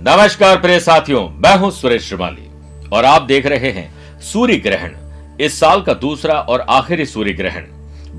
नमस्कार प्रिय साथियों, मैं हूँ सुरेश श्रीमाली और आप देख रहे हैं सूर्य ग्रहण। इस साल का दूसरा और आखिरी सूर्य ग्रहण।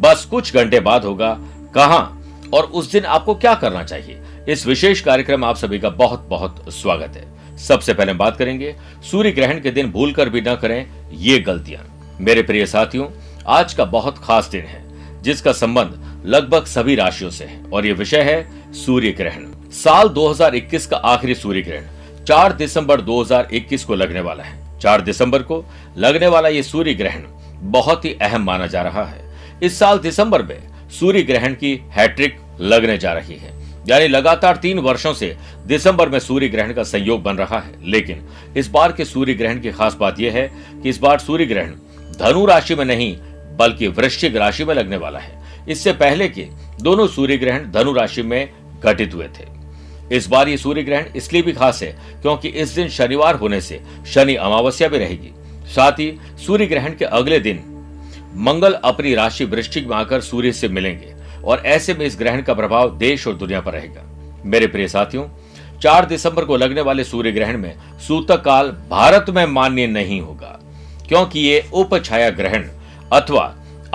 बस कुछ घंटे बाद होगा, कहाँ और उस दिन आपको क्या करना चाहिए? इस विशेष कार्यक्रम आप सभी का बहुत बहुत स्वागत है। सबसे पहले बात करेंगे, सूर्य ग्रहण के दिन भूल कर भी न करें ये गलतियाँ। मेरे प्रिय साथियों, आज का बहुत खास दिन है, जिसका संबंध लगभग सभी राशियों से है, और ये विषय है सूर्य ग्रहण। साल 2021 का आखिरी सूर्य ग्रहण 4 दिसंबर 2021 को लगने वाला है। 4 दिसंबर को लगने वाला ये सूर्य ग्रहण बहुत ही अहम माना जा रहा है। इस साल दिसंबर में सूर्य ग्रहण की हैट्रिक लगने जा रही है। यानी लगातार तीन वर्षों से दिसंबर में सूर्य ग्रहण का संयोग बन रहा है। लेकिन इस बार के सूर्य ग्रहण की खास बात यह है कि इस बार सूर्य ग्रहण धनु राशि में नहीं, बल्कि वृश्चिक राशि में लगने वाला है। इससे पहले के दोनों सूर्य ग्रहण धनु राशि में घटित हुए थे। इस बार ये सूर्य ग्रहण इसलिए भी खास है क्योंकि इस दिन शनिवार होने से शनि अमावस्या भी रहेगी। साथ ही सूर्य ग्रहण के अगले दिन मंगल अपनी राशि वृश्चिक में आकर सूर्य से मिलेंगे और ऐसे में इस ग्रहण का प्रभाव देश और दुनिया पर रहेगा। मेरे प्रिय साथियों, चार दिसंबर को लगने वाले सूर्य ग्रहण में सूतक काल भारत में मान्य नहीं होगा, क्योंकि ये उपछाया ग्रहण अथवा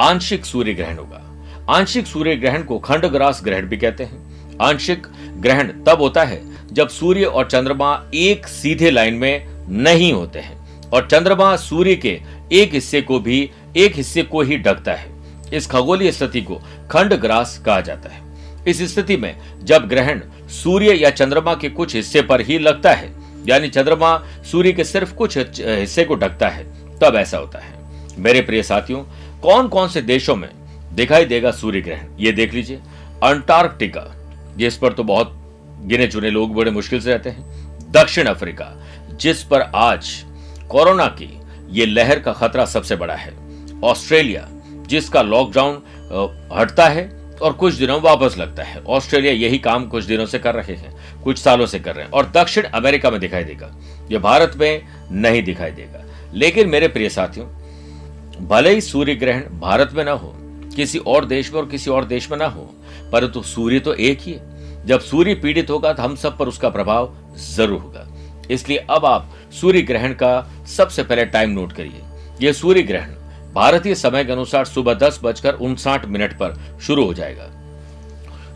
आंशिक सूर्य ग्रहण होगा। आंशिक सूर्य ग्रहण को खंडग्रास ग्रहण भी कहते हैं। आंशिक ग्रहण तब होता है जब सूर्य और चंद्रमा एक सीधे लाइन में नहीं होते हैं और चंद्रमा सूर्य के एक हिस्से को भी एक हिस्से को ही ढकता है। इस खगोलीय स्थिति को खंड ग्रास कहा जाता है। इस स्थिति में जब ग्रहण सूर्य या चंद्रमा के कुछ हिस्से पर ही लगता है, यानी चंद्रमा सूर्य के सिर्फ़ कुछ हिस्से को ढकता है, तब ऐसा होता है। मेरे प्रिय साथियों कौन कौन से देशों में दिखाई देगा सूर्य ग्रहण? ये देख लीजिए, अंटार्कटिका। जिस पर तो बहुत गिने चुने लोग बड़े मुश्किल से रहते हैं। दक्षिण अफ्रीका, जिस पर आज कोरोना की ये लहर का खतरा सबसे बड़ा है। ऑस्ट्रेलिया, जिसका लॉकडाउन हटता है और कुछ दिनों वापस लगता है। ऑस्ट्रेलिया यही काम कुछ दिनों से कर रहे हैं, कुछ सालों से कर रहे हैं। और दक्षिण अमेरिका में दिखाई देगा। ये भारत में नहीं दिखाई देगा। लेकिन मेरे प्रिय साथियों, भले ही सूर्य ग्रहण भारत में ना हो किसी और देश में और किसी और देश में ना हो। परंतु सूर्य तो एक ही है। जब सूर्य पीड़ित होगा तो हम सब पर उसका प्रभाव ज़रूर होगा। इसलिए अब आप सूर्य ग्रहण का सबसे पहले टाइम नोट करिए। यह सूर्य ग्रहण भारतीय समय के अनुसार सुबह दस बजकर उनसाठ मिनट पर शुरू हो जाएगा।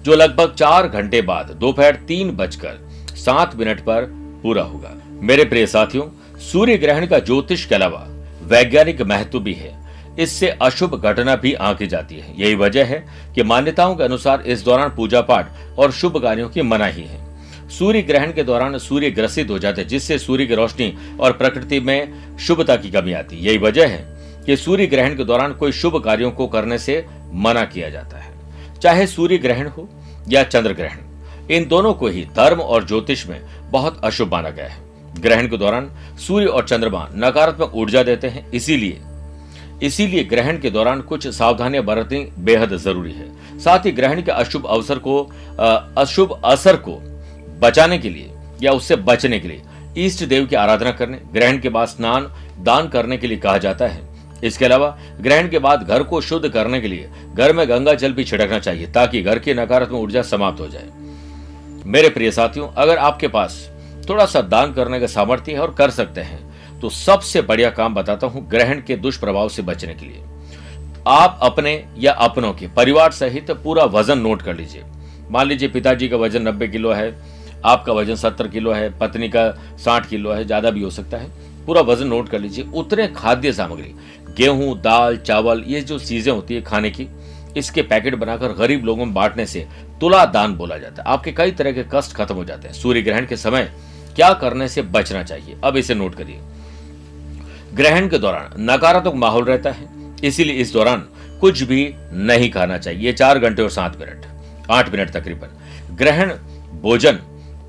जो लगभग चार घंटे बाद दोपहर तीन बजकर सात मिनट पर पूरा होगा। मेरे प्रिय साथियों, सूर्य ग्रहण का ज्योतिष के अलावा वैज्ञानिक महत्व भी है। इससे अशुभ घटना भी आंकी जाती है। यही वजह है कि मान्यताओं के अनुसार इस दौरान पूजा पाठ और शुभ कार्यों की मनाही है। सूर्य ग्रहण के दौरान सूर्य ग्रसित हो जाते हैं, जिससे सूर्य की रोशनी और प्रकृति में शुभता की कमी आती है। यही वजह है कि सूर्य ग्रहण के दौरान कोई शुभ कार्यों को करने से मना किया जाता है। चाहे सूर्य ग्रहण हो या चंद्र ग्रहण, इन दोनों को ही धर्म और ज्योतिष में बहुत अशुभ माना गया है। ग्रहण के दौरान सूर्य और चंद्रमा नकारात्मक ऊर्जा देते हैं, इसीलिए इसीलिए ग्रहण के दौरान कुछ सावधानियाँ बरतनी बेहद ज़रूरी है। साथ ही ग्रहण के अशुभ अवसर को अशुभ असर को बचाने के लिए या उससे बचने के लिए ईष्ट देव की आराधना करने, ग्रहण के बाद स्नान, दान करने के लिए कहा जाता है। इसके अलावा ग्रहण के बाद घर को शुद्ध करने के लिए घर में गंगा जल भी छिड़कना चाहिए ताकि घर की नकारात्मक ऊर्जा समाप्त हो जाए। मेरे प्रिय साथियों, अगर आपके पास थोड़ा सा दान करने का सामर्थ्य है और कर सकते हैं तो सबसे बढ़िया काम बताता हूँ ग्रहण के दुष्प्रभाव से बचने के लिए। आप अपने या अपनों के, परिवार सहित पूरा वज़न नोट कर लीजिए। मान लीजिए पिताजी का वज़न नब्बे किलो है, आपका वज़न सत्तर किलो है, पत्नी का साठ किलो है, ज़्यादा भी हो सकता है। पूरा वज़न नोट कर लीजिए, उतने खाद्य सामग्री, गेहूँ, दाल, चावल, ये जो चीज़ें होती है खाने की, इसके पैकेट बनाकर गरीब लोगों में बांटने से तुला दान बोला जाता है। आपके कई तरह के कष्ट खत्म हो जाते हैं। सूर्य ग्रहण के समय क्या करने से बचना चाहिए? अब इसे नोट करिए। ग्रहण के दौरान नकारात्मक माहौल रहता है, इसीलिए इस दौरान कुछ भी नहीं खाना चाहिए। चार घंटे और सात मिनट, आठ मिनट तकरीबन ग्रहण, भोजन,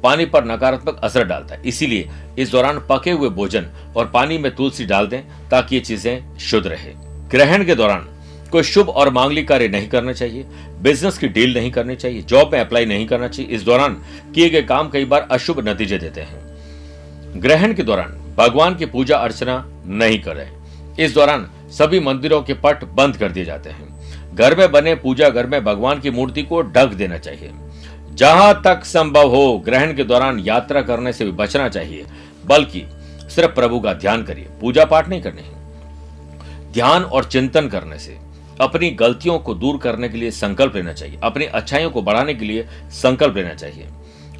पानी पर नकारात्मक असर डालता है, इसीलिए इस दौरान पके हुए भोजन और पानी में तुलसी डाल दें ताकि ये चीज़ें शुद्ध रहे। ग्रहण के दौरान कोई शुभ और मांगलिक कार्य नहीं करना चाहिए, बिज़नेस की डील नहीं करनी चाहिए, जॉब में अप्लाई नहीं करना चाहिए। इस दौरान किए गए काम कई बार अशुभ नतीजे देते हैं। ग्रहण के दौरान भगवान की पूजा अर्चना नहीं करें। इस दौरान सभी मंदिरों के पट बंद कर दिए जाते हैं। घर में बने पूजा घर में भगवान की मूर्ति को ढक देना चाहिए। जहाँ तक संभव हो, ग्रहण के दौरान यात्रा करने से भी बचना चाहिए। बल्कि सिर्फ़ प्रभु का ध्यान करिए, पूजा पाठ नहीं करनी ध्यान और चिंतन करने से अपनी गलतियों को दूर करने के लिए संकल्प लेना चाहिए, अपनी अच्छाइयों को बढ़ाने के लिए संकल्प लेना चाहिए।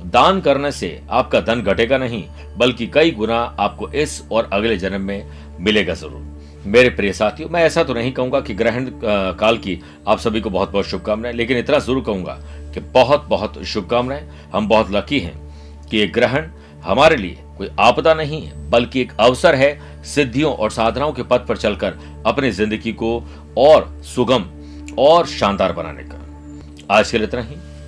दान करने से आपका धन घटेगा नहीं, बल्कि कई गुना आपको इस और अगले जन्म में मिलेगा ज़रूर। मेरे प्रिय साथियों, मैं ऐसा तो नहीं कहूँगा कि ग्रहण काल की आप सभी को बहुत बहुत शुभकामनाएँ, लेकिन इतना ज़रूर कहूँगा कि बहुत बहुत शुभकामनाएँ। हम बहुत लकी हैं कि ये ग्रहण हमारे लिए कोई आपदा नहीं है, बल्कि एक अवसर है सिद्धियों और साधनाओं के पथ पर चलकर अपनी ज़िंदगी को और सुगम और शानदार बनाने का। आज के लिए इतना ही।